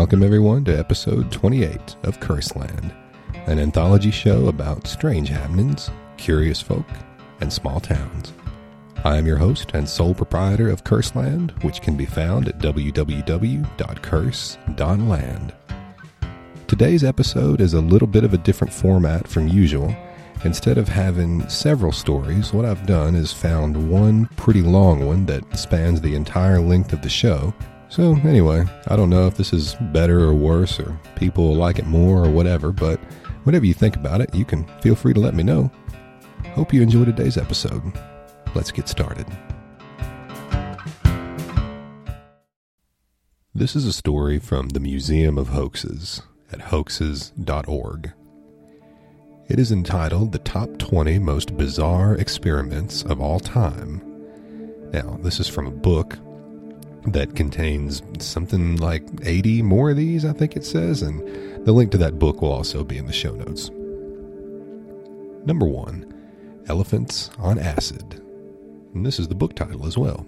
Welcome, everyone, to episode 28 of Curseland, an anthology show about strange happenings, curious folk, and small towns. I am your host and sole proprietor of Curseland, which can be found at www.curse.land. Today's episode is a little bit of a different format from usual. Instead of having several stories, what I've done is found one pretty long one that spans the entire length of the show so, anyway, I don't know if this is better or worse, or people like it more or whatever, but whatever you think about it, you can feel free to let me know. Hope you enjoy today's episode. Let's get started. This is a story from the Museum of Hoaxes at hoaxes.org. It is entitled The Top 20 Most Bizarre Experiments of All Time. Now, this is from a book that contains something like 80 more of these, I think it says, and the link to that book will also be in the show notes. Number one Elephants on Acid. And this is the book title as well.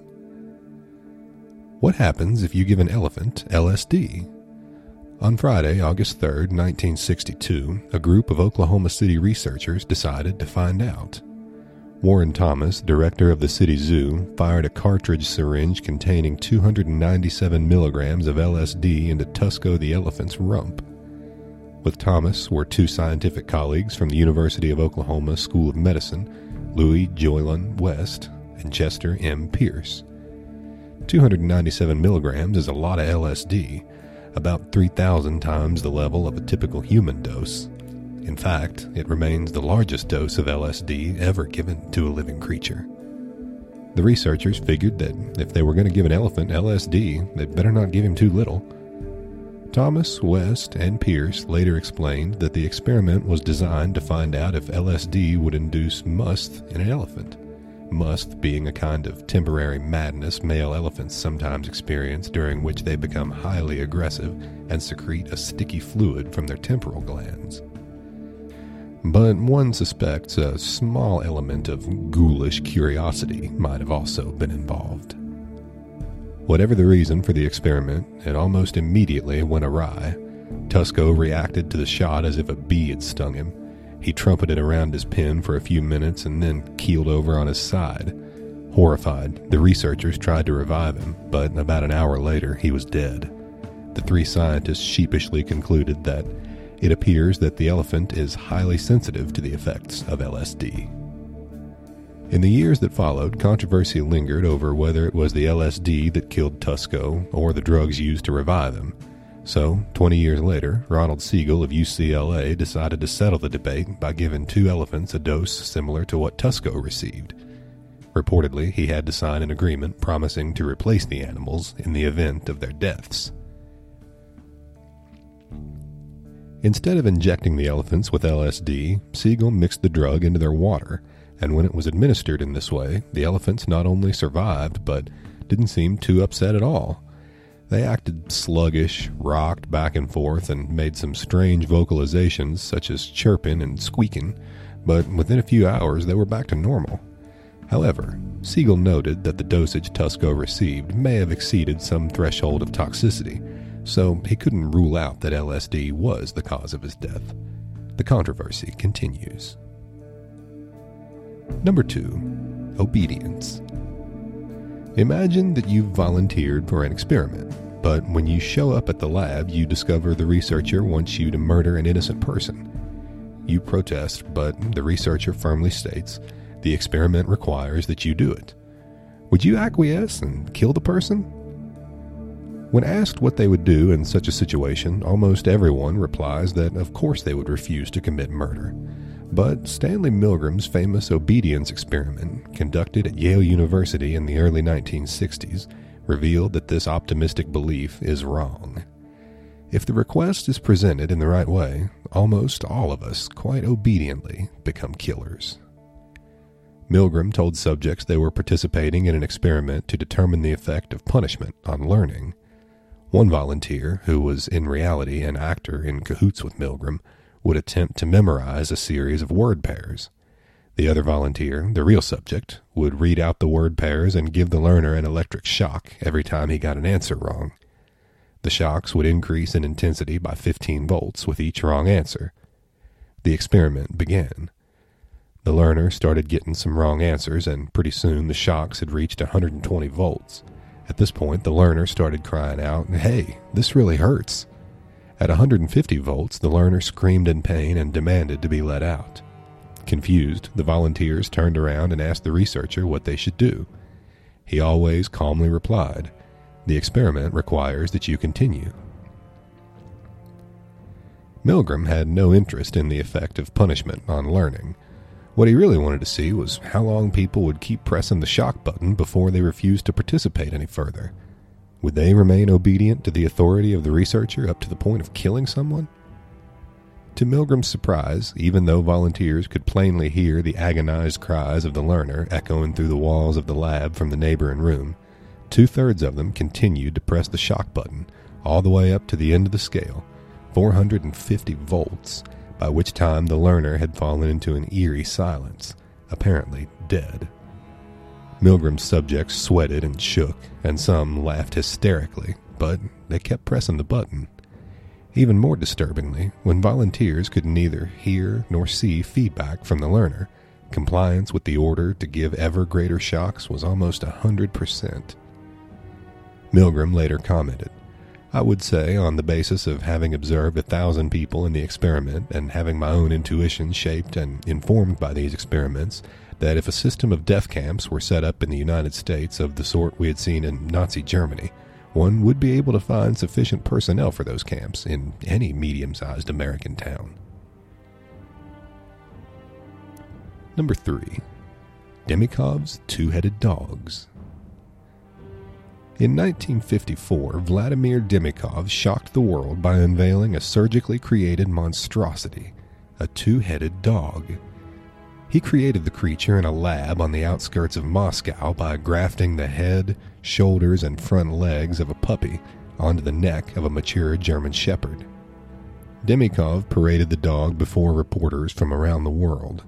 What happens if you give an elephant LSD? On Friday, August 3, 1962, a group of Oklahoma City researchers decided to find out. Warren Thomas, director of the city zoo, fired a cartridge syringe containing 297 milligrams of LSD into Tusko the elephant's rump. With Thomas were two scientific colleagues from the University of Oklahoma School of Medicine, Louis Jolyon West and Chester M. Pierce. 297 milligrams is a lot of LSD, about 3,000 times the level of a typical human dose, in fact, it remains the largest dose of LSD ever given to a living creature. The researchers figured that if they were going to give an elephant LSD, they'd better not give him too little. Thomas, West, and Pierce later explained that the experiment was designed to find out if LSD would induce musth in an elephant. Musth being a kind of temporary madness male elephants sometimes experience, during which they become highly aggressive and secrete a sticky fluid from their temporal glands but one suspects a small element of ghoulish curiosity might have also been involved. Whatever the reason for the experiment, it almost immediately went awry. Tusko reacted to the shot as if a bee had stung him. He trumpeted around his pen for a few minutes and then keeled over on his side. Horrified, the researchers tried to revive him, but about an hour later he was dead. The three scientists sheepishly concluded that it appears that the elephant is highly sensitive to the effects of LSD. In the years that followed, controversy lingered over whether it was the LSD that killed Tusko or the drugs used to revive him. So, 20 years later, Ronald Siegel of UCLA decided to settle the debate by giving two elephants a dose similar to what Tusko received. Reportedly, he had to sign an agreement promising to replace the animals in the event of their deaths. Instead of injecting the elephants with LSD, Siegel mixed the drug into their water, and when it was administered in this way, the elephants not only survived, but didn't seem too upset at all. They acted sluggish, rocked back and forth, and made some strange vocalizations such as chirping and squeaking, but within a few hours they were back to normal. However, Siegel noted that the dosage Tusko received may have exceeded some threshold of toxicity, so he couldn't rule out that LSD was the cause of his death. The controversy continues. Number 2. Obedience. Imagine that you've volunteered for an experiment, but when you show up at the lab, you discover the researcher wants you to murder an innocent person. You protest, but the researcher firmly states the experiment requires that you do it. Would you acquiesce and kill the person? When asked what they would do in such a situation, almost everyone replies that of course they would refuse to commit murder. But Stanley Milgram's famous obedience experiment, conducted at Yale University in the early 1960s, revealed that this optimistic belief is wrong. If the request is presented in the right way, almost all of us, quite obediently, become killers. Milgram told subjects they were participating in an experiment to determine the effect of punishment on learning. One volunteer, who was in reality an actor in cahoots with Milgram, would attempt to memorize a series of word pairs. The other volunteer, the real subject, would read out the word pairs and give the learner an electric shock every time he got an answer wrong. The shocks would increase in intensity by 15 volts with each wrong answer. The experiment began. The learner started getting some wrong answers, and pretty soon the shocks had reached 120 volts. At this point, the learner started crying out, Hey, this really hurts. At 150 volts, the learner screamed in pain and demanded to be let out. Confused, the volunteers turned around and asked the researcher what they should do. He always calmly replied, The experiment requires that you continue. Milgram had no interest in the effect of punishment on learning. What he really wanted to see was how long people would keep pressing the shock button before they refused to participate any further. Would they remain obedient to the authority of the researcher up to the point of killing someone? To Milgram's surprise, even though volunteers could plainly hear the agonized cries of the learner echoing through the walls of the lab from the neighboring room, two thirds of them continued to press the shock button all the way up to the end of the scale, 450 volts, by which time the learner had fallen into an eerie silence, apparently dead. Milgram's subjects sweated and shook, and some laughed hysterically, but they kept pressing the button. Even more disturbingly, when volunteers could neither hear nor see feedback from the learner, compliance with the order to give ever greater shocks was almost a hundred percent. Milgram later commented, I would say, on the basis of having observed a thousand people in the experiment and having my own intuition shaped and informed by these experiments, that if a system of death camps were set up in the United States of the sort we had seen in Nazi Germany, one would be able to find sufficient personnel for those camps in any medium sized American town. Number 3. Demikhov's Two Headed Dogs. In 1954, Vladimir Demikhov shocked the world by unveiling a surgically created monstrosity, a two headed dog. He created the creature in a lab on the outskirts of Moscow by grafting the head, shoulders, and front legs of a puppy onto the neck of a mature German shepherd. Demikhov paraded the dog before reporters from around the world.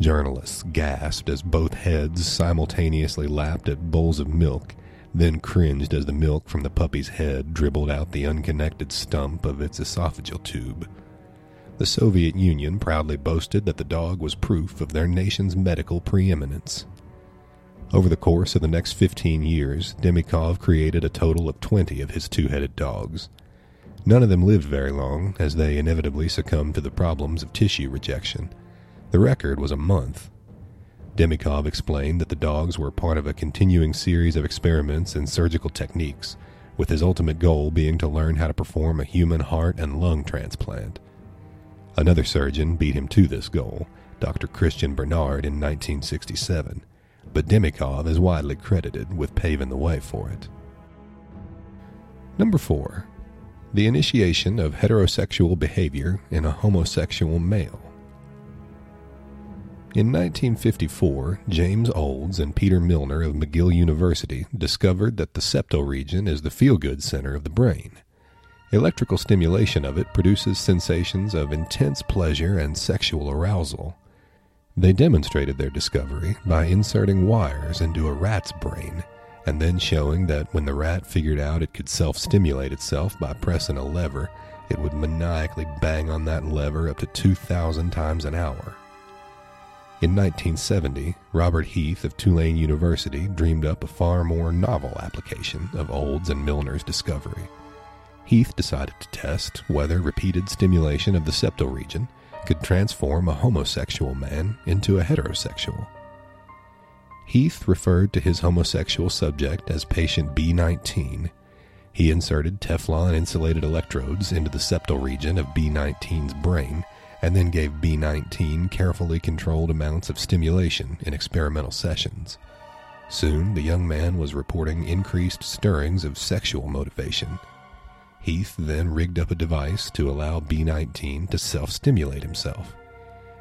Journalists gasped as both heads simultaneously lapped at bowls of milk then cringed as the milk from the puppy's head dribbled out the unconnected stump of its esophageal tube. The Soviet Union proudly boasted that the dog was proof of their nation's medical preeminence. Over the course of the next 15 years, Demikhov created a total of 20 of his two headed dogs. None of them lived very long, as they inevitably succumbed to the problems of tissue rejection. The record was a month, Demikhov explained that the dogs were part of a continuing series of experiments in surgical techniques, with his ultimate goal being to learn how to perform a human heart and lung transplant. Another surgeon beat him to this goal, Dr. Christian Barnard, in 1967, but Demikhov is widely credited with paving the way for it. Number 4. The initiation of heterosexual behavior in a homosexual male. In 1954, James Olds and Peter Milner of McGill University discovered that the septal region is the feel good center of the brain. Electrical stimulation of it produces sensations of intense pleasure and sexual arousal. They demonstrated their discovery by inserting wires into a rat's brain and then showing that when the rat figured out it could self stimulate itself by pressing a lever, it would maniacally bang on that lever up to 2,000 times an hour. In 1970, Robert Heath of Tulane University dreamed up a far more novel application of Olds and Milner's discovery. Heath decided to test whether repeated stimulation of the septal region could transform a homosexual man into a heterosexual. Heath referred to his homosexual subject as patient B19. He inserted Teflon insulated electrodes into the septal region of B19's brain and then gave B19 carefully controlled amounts of stimulation in experimental sessions. Soon, the young man was reporting increased stirrings of sexual motivation. Heath then rigged up a device to allow B19 to self stimulate himself.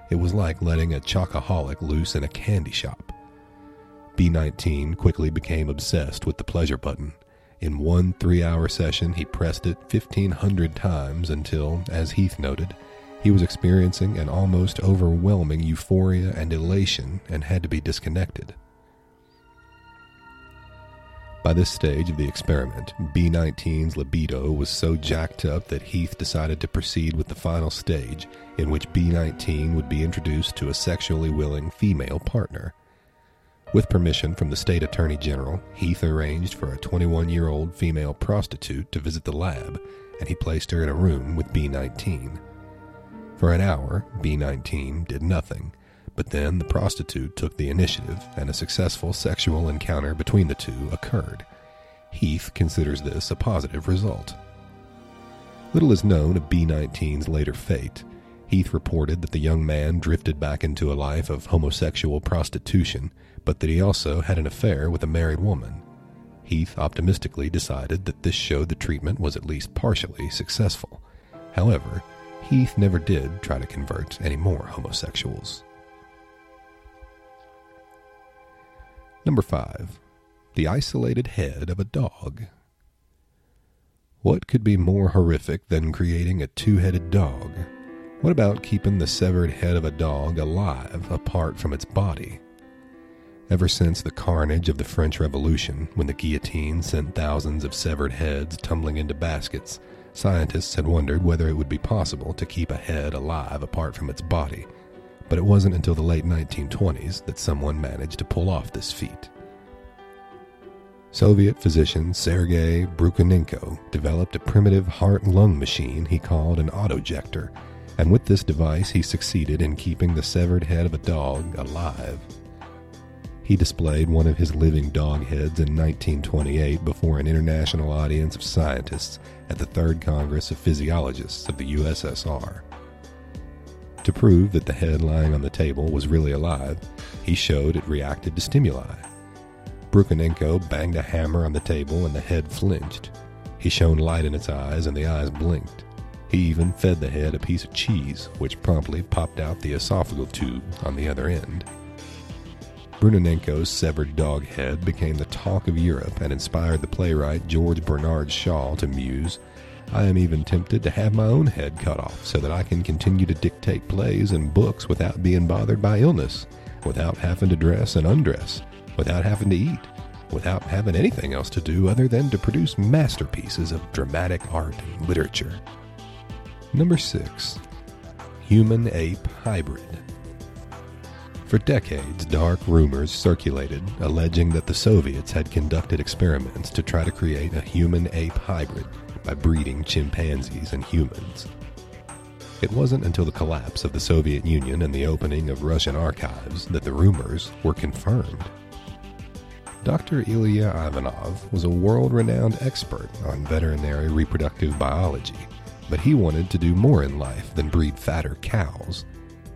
It was like letting a chocoholic loose in a candy shop. B19 quickly became obsessed with the pleasure button. In one three hour session, he pressed it 1,500 times until, as Heath noted, he was experiencing an almost overwhelming euphoria and elation and had to be disconnected. By this stage of the experiment, B 19's libido was so jacked up that Heath decided to proceed with the final stage, in which B 19 would be introduced to a sexually willing female partner. With permission from the state attorney general, Heath arranged for a 21 year old female prostitute to visit the lab, and he placed her in a room with B 19. For an hour, B 19 did nothing, but then the prostitute took the initiative, and a successful sexual encounter between the two occurred. Heath considers this a positive result. Little is known of B 19's later fate. Heath reported that the young man drifted back into a life of homosexual prostitution, but that he also had an affair with a married woman. Heath optimistically decided that this showed the treatment was at least partially successful. However, Heath never did try to convert any more homosexuals. Number 5. The isolated head of a dog. What could be more horrific than creating a two headed dog? What about keeping the severed head of a dog alive apart from its body? Ever since the carnage of the French Revolution, when the guillotine sent thousands of severed heads tumbling into baskets, Scientists had wondered whether it would be possible to keep a head alive apart from its body, but it wasn't until the late 1920s that someone managed to pull off this feat. Soviet physician Sergei Brukhonenko developed a primitive heart lung machine he called an autojector, and with this device he succeeded in keeping the severed head of a dog alive. He displayed one of his living dog heads in 1928 before an international audience of scientists at the Third Congress of Physiologists of the USSR. To prove that the head lying on the table was really alive, he showed it reacted to stimuli. Brukhonenko banged a hammer on the table and the head flinched. He shone light in its eyes and the eyes blinked. He even fed the head a piece of cheese, which promptly popped out the esophageal tube on the other end. Brukhonenko's severed dog head became the talk of Europe and inspired the playwright George Bernard Shaw to muse, I am even tempted to have my own head cut off so that I can continue to dictate plays and books without being bothered by illness, without having to dress and undress, without having to eat, without having anything else to do other than to produce masterpieces of dramatic art and literature. Number 6. Human Ape Hybrid. For decades, dark rumors circulated alleging that the Soviets had conducted experiments to try to create a human ape hybrid by breeding chimpanzees and humans. It wasn't until the collapse of the Soviet Union and the opening of Russian archives that the rumors were confirmed. Dr. Ilya Ivanov was a world renowned expert on veterinary reproductive biology, but he wanted to do more in life than breed fatter cows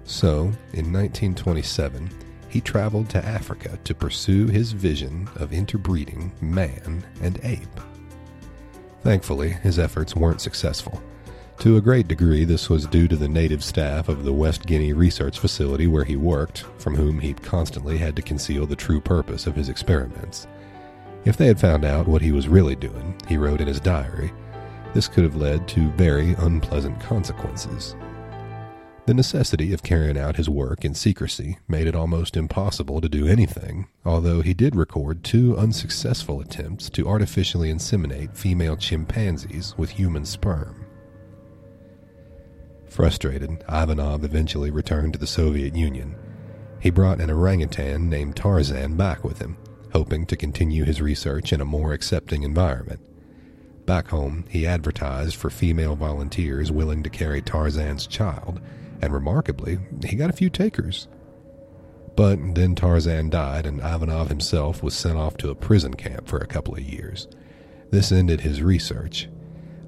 so, in 1927, he traveled to Africa to pursue his vision of interbreeding man and ape. Thankfully, his efforts weren't successful. To a great degree, this was due to the native staff of the West Guinea research facility where he worked, from whom he constantly had to conceal the true purpose of his experiments. If they had found out what he was really doing, he wrote in his diary, this could have led to very unpleasant consequences. The necessity of carrying out his work in secrecy made it almost impossible to do anything, although he did record two unsuccessful attempts to artificially inseminate female chimpanzees with human sperm. Frustrated, Ivanov eventually returned to the Soviet Union. He brought an orangutan named Tarzan back with him, hoping to continue his research in a more accepting environment. Back home, he advertised for female volunteers willing to carry Tarzan's child and remarkably, he got a few takers. But then Tarzan died, and Ivanov himself was sent off to a prison camp for a couple of years. This ended his research.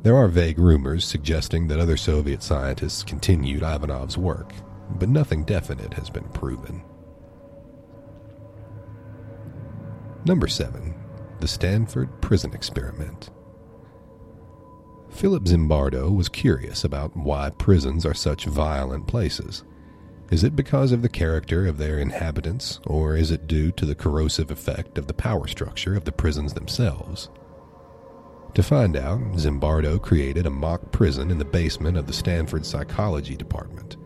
There are vague rumors suggesting that other Soviet scientists continued Ivanov's work, but nothing definite has been proven. Number 7. The Stanford Prison Experiment. Philip Zimbardo was curious about why prisons are such violent places. Is it because of the character of their inhabitants, or is it due to the corrosive effect of the power structure of the prisons themselves? To find out, Zimbardo created a mock prison in the basement of the Stanford Psychology Department.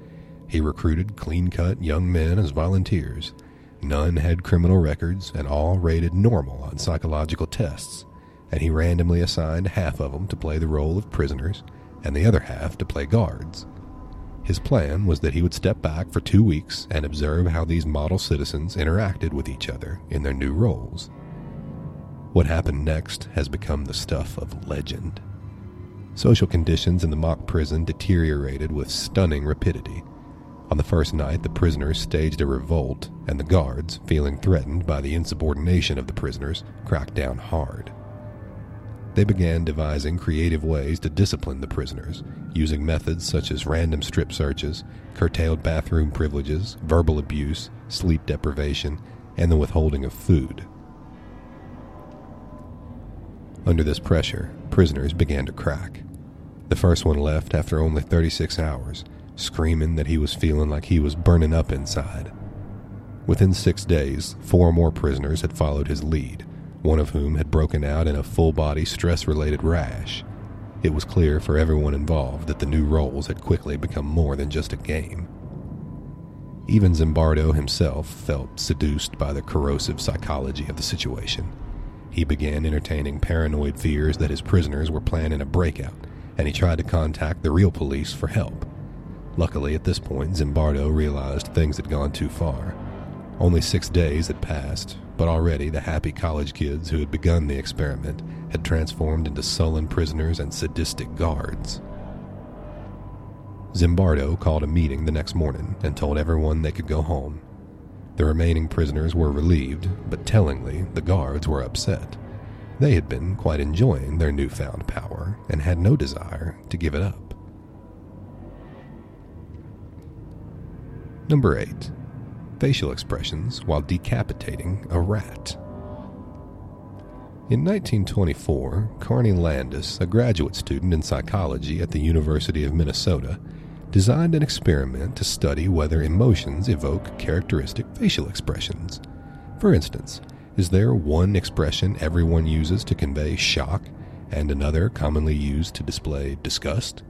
He recruited clean cut young men as volunteers. None had criminal records, and all rated normal on psychological tests, and he randomly assigned half of them to play the role of prisoners and the other half to play guards. His plan was that he would step back for two weeks and observe how these model citizens interacted with each other in their new roles. What happened next has become the stuff of legend. Social conditions in the mock prison deteriorated with stunning rapidity. On the first night, the prisoners staged a revolt, and the guards, feeling threatened by the insubordination of the prisoners, cracked down hard. They began devising creative ways to discipline the prisoners, using methods such as random strip searches, curtailed bathroom privileges, verbal abuse, sleep deprivation, and the withholding of food. Under this pressure, prisoners began to crack. The first one left after only 36 hours, screaming that he was feeling like he was burning up inside. Within six days, four more prisoners had followed his lead, one of whom had broken out in a full body stress related rash. It was clear for everyone involved that the new roles had quickly become more than just a game. Even Zimbardo himself felt seduced by the corrosive psychology of the situation. He began entertaining paranoid fears that his prisoners were planning a breakout, and he tried to contact the real police for help. Luckily, at this point, Zimbardo realized things had gone too far. Only six days had passed, but already the happy college kids who had begun the experiment had transformed into sullen prisoners and sadistic guards. Zimbardo called a meeting the next morning and told everyone they could go home. The remaining prisoners were relieved, but tellingly, the guards were upset. They had been quite enjoying their newfound power and had no desire to give it up. Number 8. Facial expressions while decapitating a rat. In 1924, Carney Landis, a graduate student in psychology at the University of Minnesota, designed an experiment to study whether emotions evoke characteristic facial expressions. For instance, is there one expression everyone uses to convey shock and another commonly used to display disgust?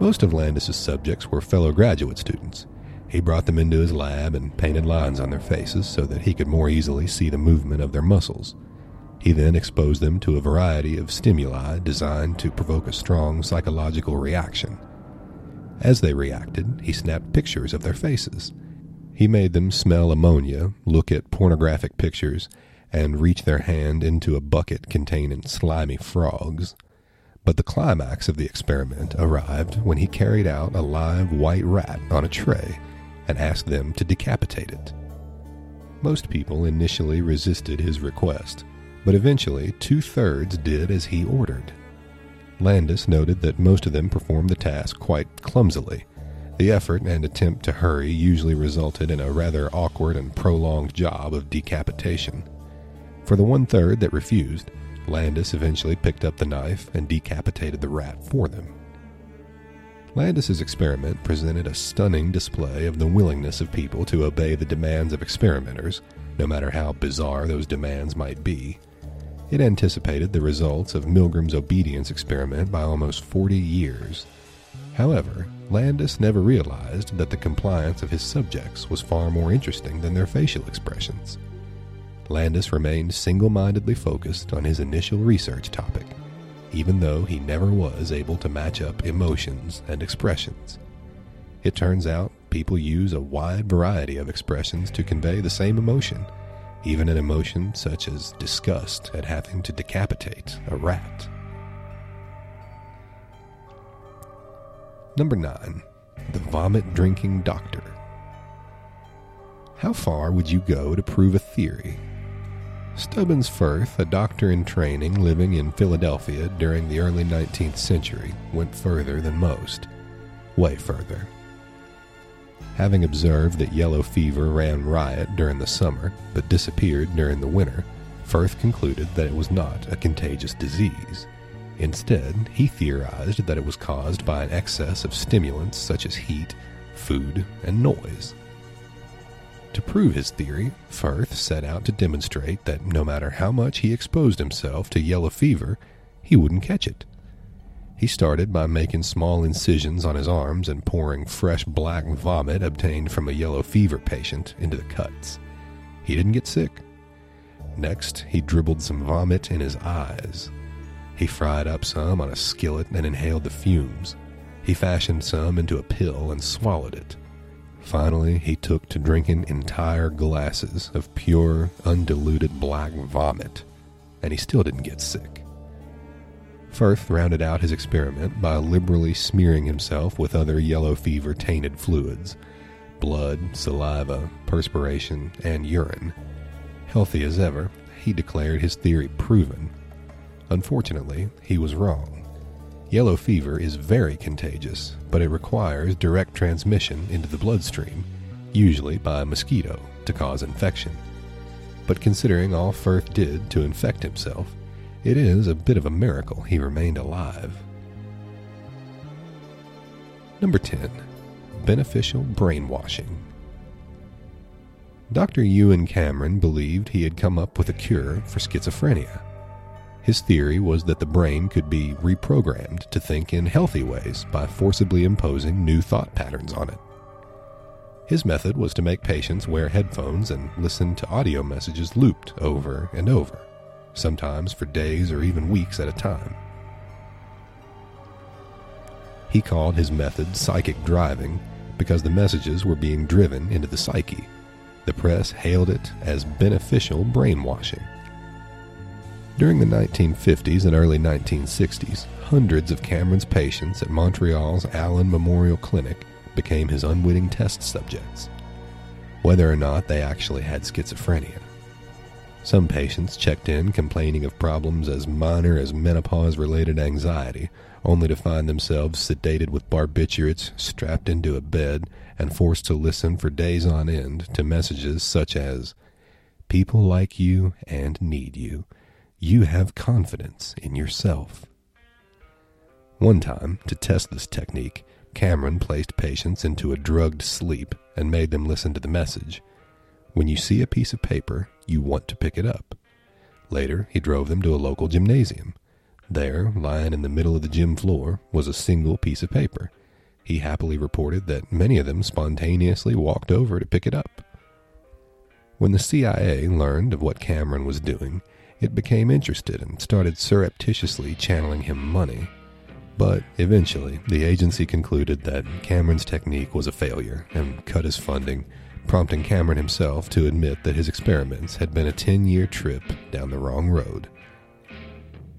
Most of Landis's subjects were fellow graduate students. He brought them into his lab and painted lines on their faces so that he could more easily see the movement of their muscles. He then exposed them to a variety of stimuli designed to provoke a strong psychological reaction. As they reacted, he snapped pictures of their faces. He made them smell ammonia, look at pornographic pictures, and reach their hand into a bucket containing slimy frogs. But the climax of the experiment arrived when he carried out a live white rat on a tray and asked them to decapitate it. Most people initially resisted his request, but eventually two thirds did as he ordered. Landis noted that most of them performed the task quite clumsily. The effort and attempt to hurry usually resulted in a rather awkward and prolonged job of decapitation. For the one third that refused, Landis eventually picked up the knife and decapitated the rat for them. Landis's experiment presented a stunning display of the willingness of people to obey the demands of experimenters, no matter how bizarre those demands might be. It anticipated the results of Milgram's obedience experiment by almost 40 years. However, Landis never realized that the compliance of his subjects was far more interesting than their facial expressions. Landis remained single mindedly focused on his initial research topic, even though he never was able to match up emotions and expressions. It turns out people use a wide variety of expressions to convey the same emotion even an emotion such as disgust at having to decapitate a rat. Number 9. The Vomit Drinking Doctor. How far would you go to prove a theory? Stubbins Ffirth, a doctor in training living in Philadelphia during the early 19th century, went further than most. Way further having observed that yellow fever ran riot during the summer but disappeared during the winter, Ffirth concluded that it was not a contagious disease. Instead, he theorized that it was caused by an excess of stimulants such as heat, food, and noise. To prove his theory, Ffirth set out to demonstrate that no matter how much he exposed himself to yellow fever, he wouldn't catch it. He started by making small incisions on his arms and pouring fresh black vomit obtained from a yellow fever patient into the cuts. He didn't get sick. Next, he dribbled some vomit in his eyes. He fried up some on a skillet and inhaled the fumes. He fashioned some into a pill and swallowed it. Finally, he took to drinking entire glasses of pure, undiluted black vomit, and he still didn't get sick. Ffirth rounded out his experiment by liberally smearing himself with other yellow fever tainted fluids blood, saliva, perspiration, and urine. Healthy as ever, he declared his theory proven. Unfortunately, he was wrong. Yellow fever is very contagious, but it requires direct transmission into the bloodstream, usually by a mosquito, to cause infection. But considering all Ffirth did to infect himself, it is a bit of a miracle he remained alive. Number 10. Beneficial Brainwashing. Dr. Ewen Cameron believed he had come up with a cure for schizophrenia. His theory was that the brain could be reprogrammed to think in healthy ways by forcibly imposing new thought patterns on it. His method was to make patients wear headphones and listen to audio messages looped over and over, sometimes for days or even weeks at a time. He called his method psychic driving because the messages were being driven into the psyche. The press hailed it as beneficial brainwashing. During the 1950s and early 1960s, hundreds of Cameron's patients at Montreal's Allan Memorial Clinic became his unwitting test subjects, whether or not they actually had schizophrenia. Some patients checked in complaining of problems as minor as menopause related anxiety, only to find themselves sedated with barbiturates, strapped into a bed, and forced to listen for days on end to messages such as, People like you and need you you have confidence in yourself. One time, to test this technique, Cameron placed patients into a drugged sleep and made them listen to the message When you see a piece of paper, you want to pick it up. Later, he drove them to a local gymnasium. There, lying in the middle of the gym floor, was a single piece of paper. He happily reported that many of them spontaneously walked over to pick it up. When the CIA learned of what Cameron was doing, it became interested and started surreptitiously channeling him money. But eventually, the agency concluded that Cameron's technique was a failure and cut his funding, prompting Cameron himself to admit that his experiments had been a 10 year trip down the wrong road.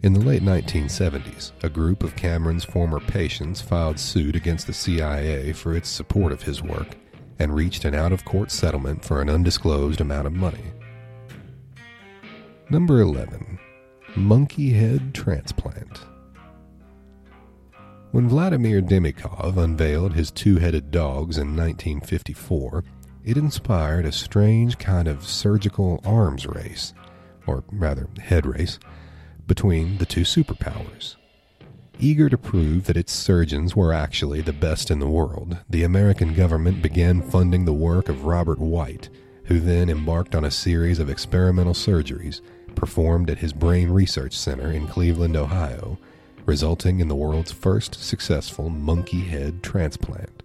In the late 1970s, a group of Cameron's former patients filed suit against the CIA for its support of his work and reached an out of court settlement for an undisclosed amount of money. Number 11. Monkey Head Transplant. When Vladimir Demikhov unveiled his two headed dogs in 1954, it inspired a strange kind of surgical arms race, or rather, head race, between the two superpowers. Eager to prove that its surgeons were actually the best in the world, the American government began funding the work of Robert White, who then embarked on a series of experimental surgeries performed at his Brain Research Center in Cleveland, Ohio, resulting in the world's first successful monkey head transplant.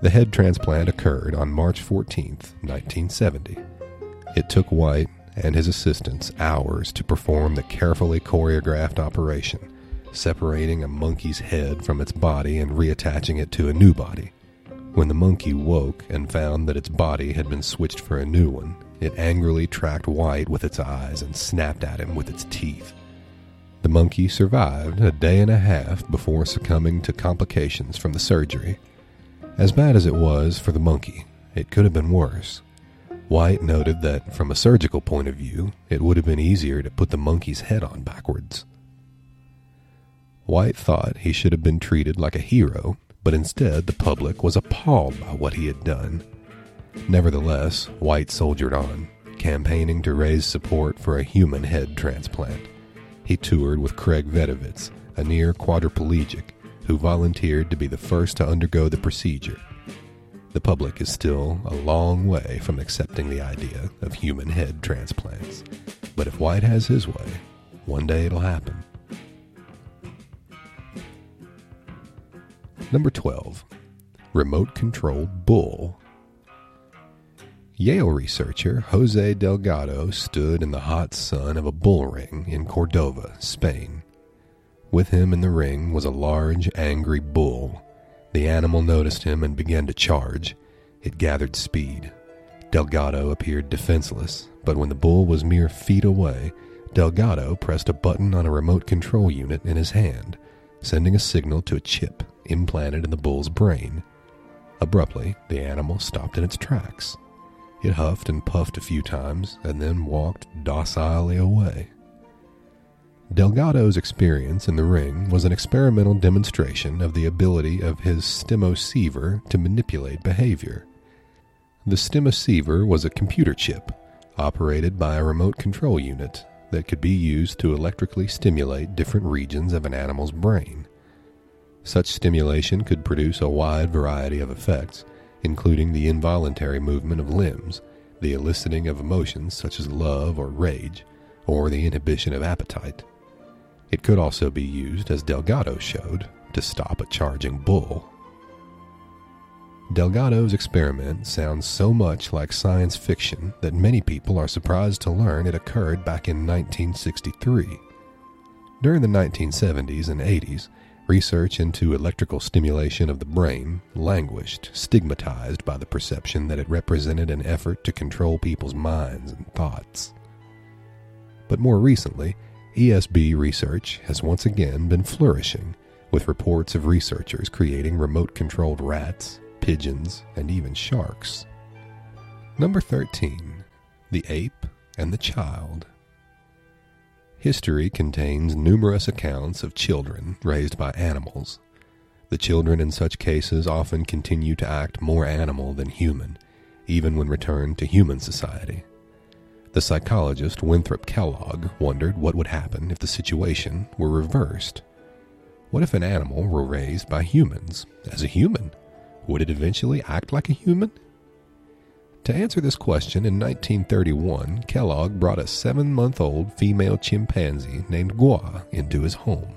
The head transplant occurred on March 14, 1970. It took White and his assistants hours to perform the carefully choreographed operation, separating a monkey's head from its body and reattaching it to a new body. When the monkey woke and found that its body had been switched for a new one, it angrily tracked White with its eyes and snapped at him with its teeth. The monkey survived a day and a half before succumbing to complications from the surgery. As bad as it was for the monkey, it could have been worse. White noted that, from a surgical point of view, it would have been easier to put the monkey's head on backwards. White thought he should have been treated like a hero, but instead the public was appalled by what he had done. Nevertheless, White soldiered on, campaigning to raise support for a human head transplant. He toured with Craig Vetovitz, a near quadriplegic, who volunteered to be the first to undergo the procedure. The public is still a long way from accepting the idea of human head transplants. But if White has his way, one day it'll happen. Number 12. Remote controlled bull Yale researcher Jose Delgado stood in the hot sun of a bull ring in Cordova, Spain. With him in the ring was a large, angry bull. The animal noticed him and began to charge. It gathered speed. Delgado appeared defenseless, but when the bull was mere feet away, Delgado pressed a button on a remote control unit in his hand, sending a signal to a chip implanted in the bull's brain. Abruptly, the animal stopped in its tracks. It huffed and puffed a few times and then walked docilely away. Delgado's experience in the ring was an experimental demonstration of the ability of his stimoceiver to manipulate behavior. The stimoceiver was a computer chip operated by a remote control unit that could be used to electrically stimulate different regions of an animal's brain. Such stimulation could produce a wide variety of effects, including the involuntary movement of limbs, the eliciting of emotions such as love or rage, or the inhibition of appetite. It could also be used, as Delgado showed, to stop a charging bull. Delgado's experiment sounds so much like science fiction that many people are surprised to learn it occurred back in 1963. During the 1970s and 80s, research into electrical stimulation of the brain languished, stigmatized by the perception that it represented an effort to control people's minds and thoughts. But more recently, ESB research has once again been flourishing, with reports of researchers creating remote controlled rats, pigeons, and even sharks. Number 13 The Ape and the Child. History contains numerous accounts of children raised by animals. The children in such cases often continue to act more animal than human, even when returned to human society. The psychologist Winthrop Kellogg wondered what would happen if the situation were reversed. What if an animal were raised by humans as a human? Would it eventually act like a human? To answer this question, in 1931, Kellogg brought a seven month old female chimpanzee named Gua into his home.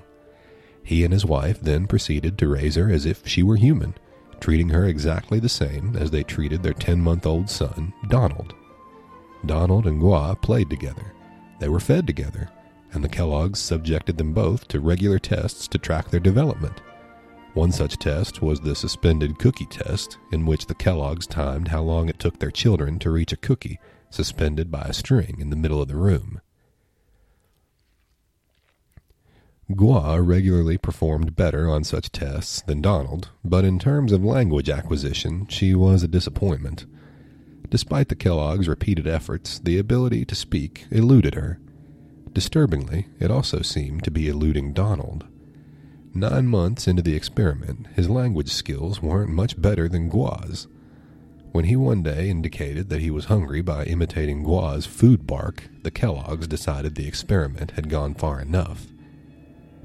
He and his wife then proceeded to raise her as if she were human, treating her exactly the same as they treated their 10 month old son, Donald. Donald and Gua played together. They were fed together, and the Kellogg's subjected them both to regular tests to track their development. One such test was the suspended cookie test, in which the Kellogg's timed how long it took their children to reach a cookie suspended by a string in the middle of the room. Gua regularly performed better on such tests than Donald, but in terms of language acquisition, she was a disappointment. Despite the Kellogg's repeated efforts, the ability to speak eluded her. Disturbingly, it also seemed to be eluding Donald. Nine months into the experiment, his language skills weren't much better than Gua's. When he one day indicated that he was hungry by imitating Gua's food bark, the Kellogg's decided the experiment had gone far enough.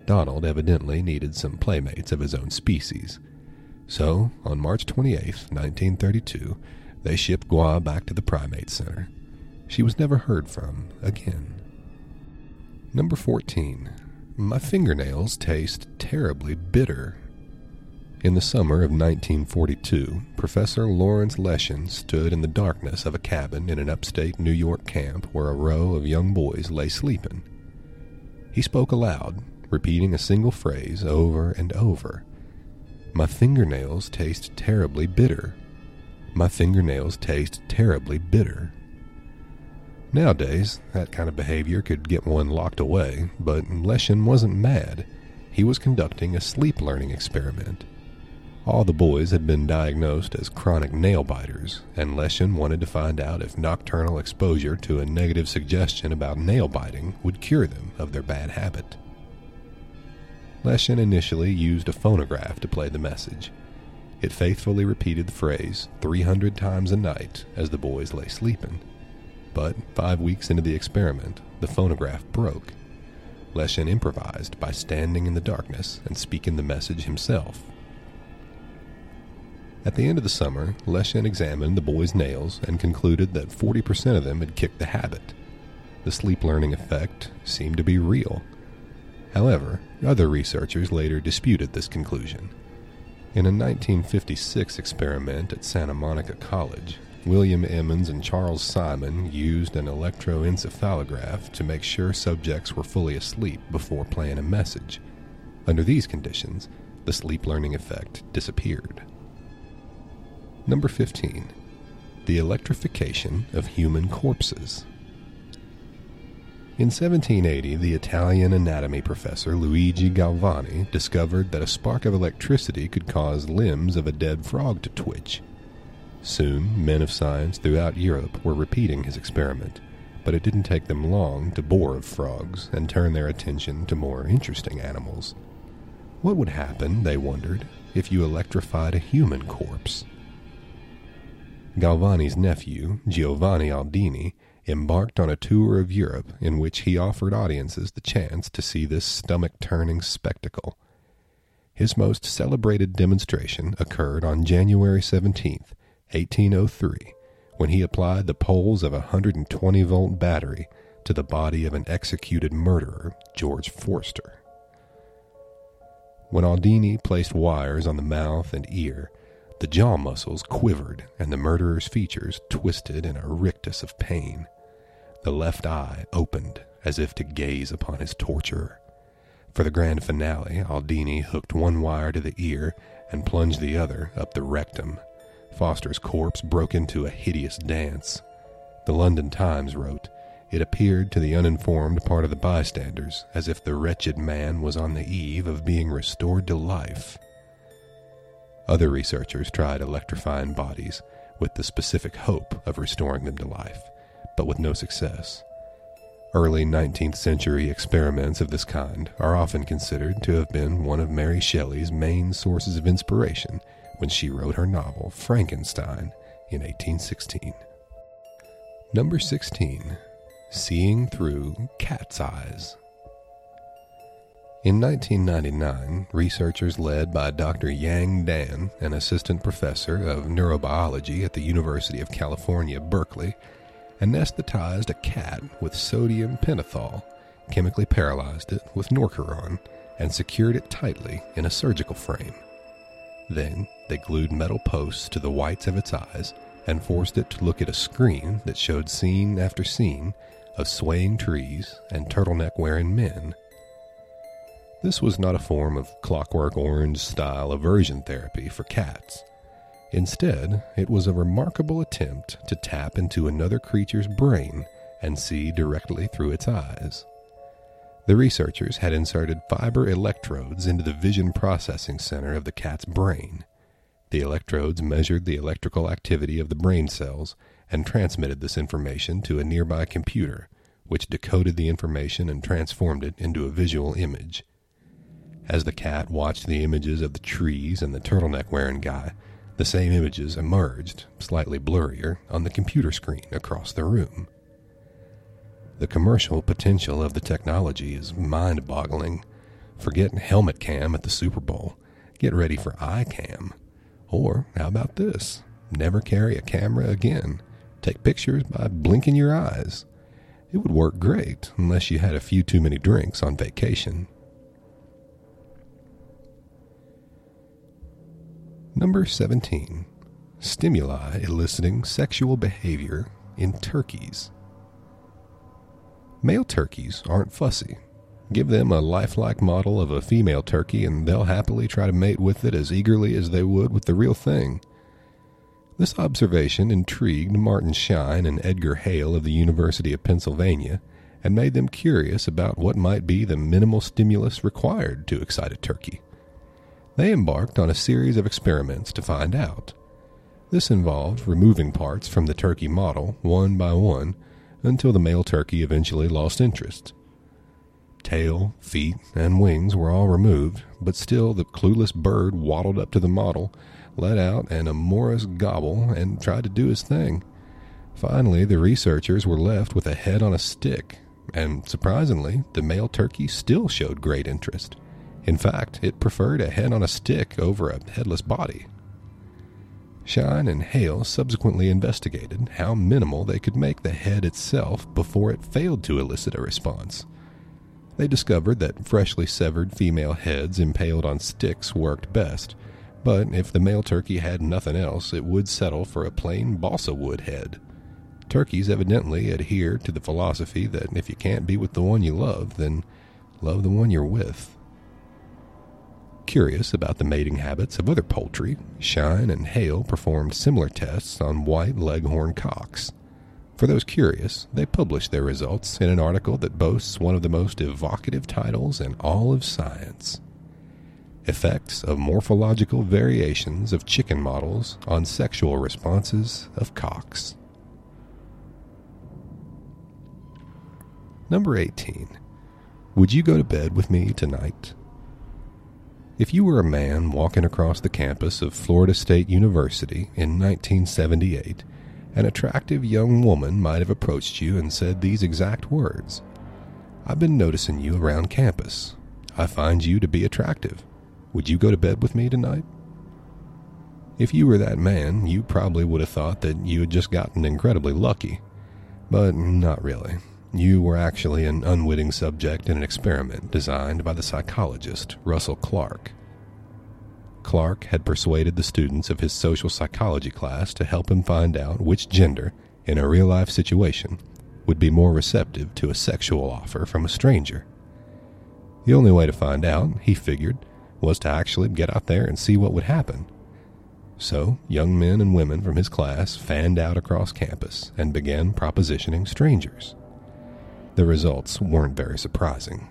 Donald evidently needed some playmates of his own species. So, on March 28, 1932, they shipped Gua back to the Primate Center. She was never heard from again. Number 14. My fingernails taste terribly bitter. In the summer of 1942, Professor Lawrence LeShan stood in the darkness of a cabin in an upstate New York camp where a row of young boys lay sleeping. He spoke aloud, repeating a single phrase over and over. My fingernails taste terribly bitter. My fingernails taste terribly bitter. Nowadays, that kind of behavior could get one locked away, but LeShan wasn't mad. He was conducting a sleep learning experiment. All the boys had been diagnosed as chronic nail biters, and LeShan wanted to find out if nocturnal exposure to a negative suggestion about nail biting would cure them of their bad habit. LeShan initially used a phonograph to play the message. It faithfully repeated the phrase 300 times a night as the boys lay sleeping. But five weeks into the experiment, the phonograph broke. LeShan improvised by standing in the darkness and speaking the message himself. At the end of the summer, LeShan examined the boys' nails and concluded that 40% of them had kicked the habit. The sleep learning effect seemed to be real. However, other researchers later disputed this conclusion. In a 1956 experiment at Santa Monica College, William Emmons and Charles Simon used an electroencephalograph to make sure subjects were fully asleep before playing a message. Under these conditions, the sleep learning effect disappeared. Number 15. The electrification of human corpses. In 1780, the Italian anatomy professor Luigi Galvani discovered that a spark of electricity could cause limbs of a dead frog to twitch. Soon, men of science throughout Europe were repeating his experiment, but it didn't take them long to bore of frogs and turn their attention to more interesting animals. What would happen, they wondered, if you electrified a human corpse? Galvani's nephew, Giovanni Aldini, embarked on a tour of Europe in which he offered audiences the chance to see this stomach turning spectacle. His most celebrated demonstration occurred on January 17, 1803, when he applied the poles of a 120 volt battery to the body of an executed murderer, George Forster. When Aldini placed wires on the mouth and ear, the jaw muscles quivered and the murderer's features twisted in a rictus of pain. The left eye opened as if to gaze upon his torturer. For the grand finale, Aldini hooked one wire to the ear and plunged the other up the rectum. Forster's corpse broke into a hideous dance. The London Times wrote, It appeared to the uninformed part of the bystanders as if the wretched man was on the eve of being restored to life. Other researchers tried electrifying bodies with the specific hope of restoring them to life but with no success. Early 19th century experiments of this kind are often considered to have been one of Mary Shelley's main sources of inspiration when she wrote her novel Frankenstein in 1816. Number 16 Seeing Through Cat's Eyes. In 1999, researchers led by Dr. Yang Dan, an assistant professor of neurobiology at the University of California, Berkeley, anesthetized a cat with sodium pentothal, chemically paralyzed it with Norcuron, and secured it tightly in a surgical frame. Then they glued metal posts to the whites of its eyes and forced it to look at a screen that showed scene after scene of swaying trees and turtleneck wearing men. This was not a form of clockwork orange style aversion therapy for cats. Instead, it was a remarkable attempt to tap into another creature's brain and see directly through its eyes. The researchers had inserted fiber electrodes into the vision processing center of the cat's brain. The electrodes measured the electrical activity of the brain cells and transmitted this information to a nearby computer, which decoded the information and transformed it into a visual image. As the cat watched the images of the trees and the turtleneck wearing guy, the same images emerged, slightly blurrier, on the computer screen across the room. The commercial potential of the technology is mind boggling. Forget helmet cam at the Super Bowl. Get ready for iCam. Or, how about this? Never carry a camera again. Take pictures by blinking your eyes. It would work great unless you had a few too many drinks on vacation. Number 17. Stimuli eliciting sexual behavior in turkeys. Male turkeys aren't fussy. Give them a lifelike model of a female turkey and they'll happily try to mate with it as eagerly as they would with the real thing. This observation intrigued Martin Schein and Edgar Hale of the University of Pennsylvania and made them curious about what might be the minimal stimulus required to excite a turkey they embarked on a series of experiments to find out. This involved removing parts from the turkey model one by one until the male turkey eventually lost interest. Tail, feet, and wings were all removed, but still the clueless bird waddled up to the model, let out an amorous gobble, and tried to do his thing. Finally, the researchers were left with a head on a stick, and surprisingly, the male turkey still showed great interest. In fact, it preferred a head on a stick over a headless body. Schein and Hale subsequently investigated how minimal they could make the head itself before it failed to elicit a response. They discovered that freshly severed female heads impaled on sticks worked best, but if the male turkey had nothing else, it would settle for a plain balsa wood head. Turkeys evidently adhere to the philosophy that if you can't be with the one you love, then love the one you're with. Curious about the mating habits of other poultry, Schein and Hale performed similar tests on white leghorn cocks. For those curious, they published their results in an article that boasts one of the most evocative titles in all of science Effects of Morphological Variations of Chicken Models on Sexual Responses of Cocks. Number 18. Would you go to bed with me tonight? If you were a man walking across the campus of Florida State University in 1978, an attractive young woman might have approached you and said these exact words I've been noticing you around campus. I find you to be attractive. Would you go to bed with me tonight? If you were that man, you probably would have thought that you had just gotten incredibly lucky. But not really. You were actually an unwitting subject in an experiment designed by the psychologist Russell Clark. Clark had persuaded the students of his social psychology class to help him find out which gender, in a real life situation, would be more receptive to a sexual offer from a stranger. The only way to find out, he figured, was to actually get out there and see what would happen. So, young men and women from his class fanned out across campus and began propositioning strangers. The results weren't very surprising.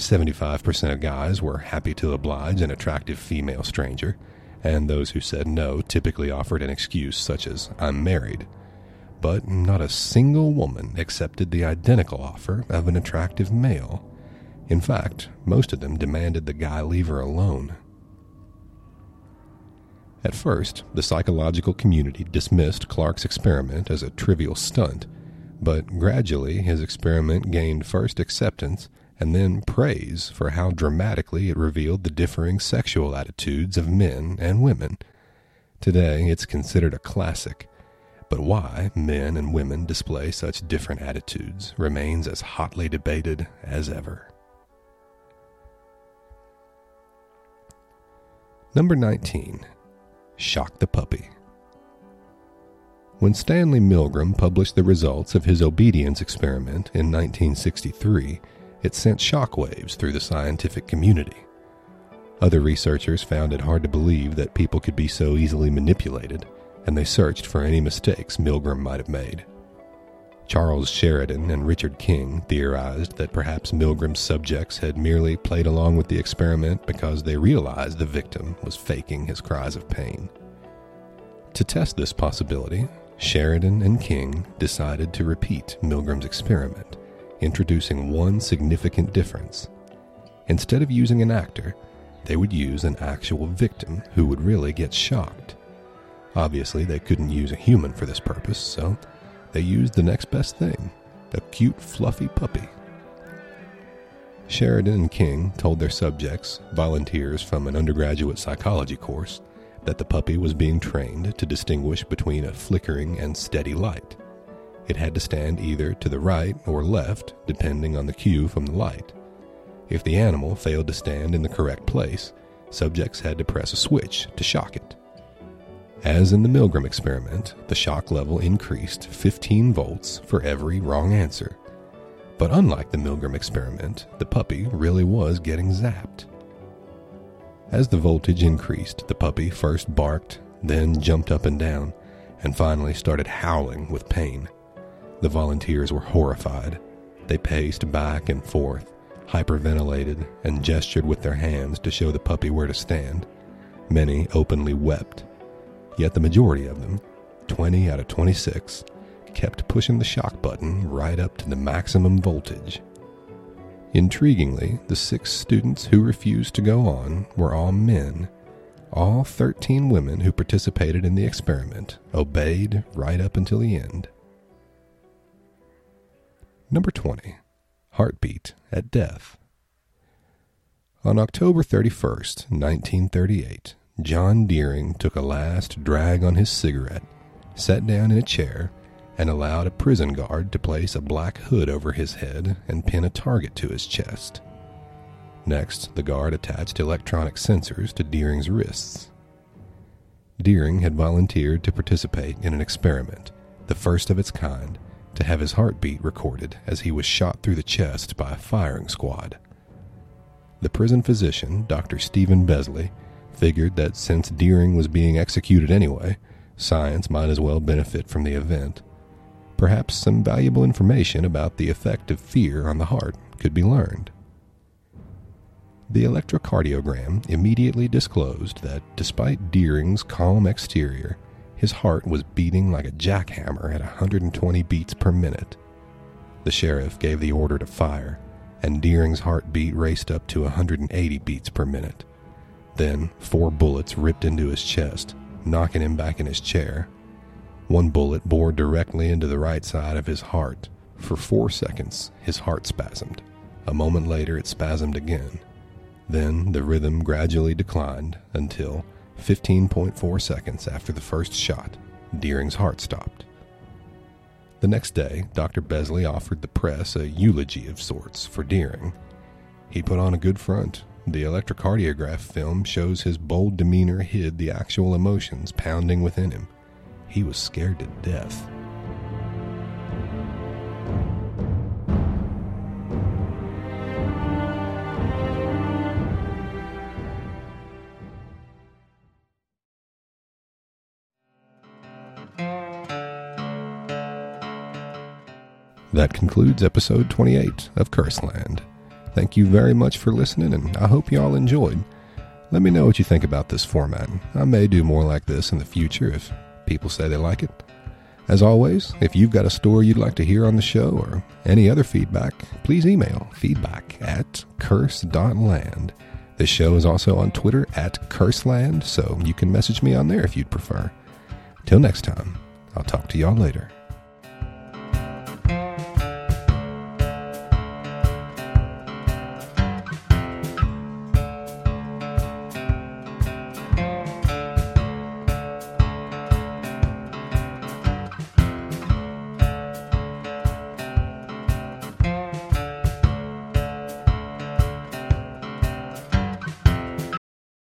75% of guys were happy to oblige an attractive female stranger, and those who said no typically offered an excuse such as, I'm married. But not a single woman accepted the identical offer of an attractive male. In fact, most of them demanded the guy leave her alone. At first, the psychological community dismissed Clark's experiment as a trivial stunt but gradually his experiment gained first acceptance and then praise for how dramatically it revealed the differing sexual attitudes of men and women. Today, it's considered a classic, but why men and women display such different attitudes remains as hotly debated as ever. Number 19. Shock the Puppy. When Stanley Milgram published the results of his obedience experiment in 1963, it sent shockwaves through the scientific community. Other researchers found it hard to believe that people could be so easily manipulated, and they searched for any mistakes Milgram might have made. Charles Sheridan and Richard King theorized that perhaps Milgram's subjects had merely played along with the experiment because they realized the victim was faking his cries of pain. To test this possibility, Sheridan and King decided to repeat Milgram's experiment, introducing one significant difference. Instead of using an actor, they would use an actual victim who would really get shocked. Obviously, they couldn't use a human for this purpose, so they used the next best thing a cute, fluffy puppy. Sheridan and King told their subjects, volunteers from an undergraduate psychology course, that the puppy was being trained to distinguish between a flickering and steady light. It had to stand either to the right or left, depending on the cue from the light. If the animal failed to stand in the correct place, subjects had to press a switch to shock it. As in the Milgram experiment, the shock level increased 15 volts for every wrong answer. But unlike the Milgram experiment, the puppy really was getting zapped. As the voltage increased, the puppy first barked, then jumped up and down, and finally started howling with pain. The volunteers were horrified. They paced back and forth, hyperventilated, and gestured with their hands to show the puppy where to stand. Many openly wept. Yet the majority of them, 20 out of 26, kept pushing the shock button right up to the maximum voltage. Intriguingly, the six students who refused to go on were all men. All 13 women who participated in the experiment obeyed right up until the end. Number 20. Heartbeat at Death. On October 31st, 1938, John Deering took a last drag on his cigarette, sat down in a chair, and allowed a prison guard to place a black hood over his head and pin a target to his chest. Next, the guard attached electronic sensors to Deering's wrists. Deering had volunteered to participate in an experiment, the first of its kind, to have his heartbeat recorded as he was shot through the chest by a firing squad. The prison physician, Dr. Stephen Besley, figured that since Deering was being executed anyway, science might as well benefit from the event. Perhaps some valuable information about the effect of fear on the heart could be learned. The electrocardiogram immediately disclosed that despite Deering's calm exterior, his heart was beating like a jackhammer at 120 beats per minute. The sheriff gave the order to fire, and Deering's heartbeat raced up to 180 beats per minute. Then, four bullets ripped into his chest, knocking him back in his chair. One bullet bored directly into the right side of his heart. For four seconds, his heart spasmed. A moment later, it spasmed again. Then the rhythm gradually declined until, 15.4 seconds after the first shot, Deering's heart stopped. The next day, Dr. Besley offered the press a eulogy of sorts for Deering. He put on a good front. The electrocardiograph film shows his bold demeanor hid the actual emotions pounding within him. He was scared to death. That concludes episode 28 of Curseland. Thank you very much for listening, and I hope you all enjoyed. Let me know what you think about this format. I may do more like this in the future if people say they like it. As always, if you've got a story you'd like to hear on the show or any other feedback, please email feedback at curse.land. This show is also on Twitter at curseland, so you can message me on there if you'd prefer. Till next time, I'll talk to y'all later.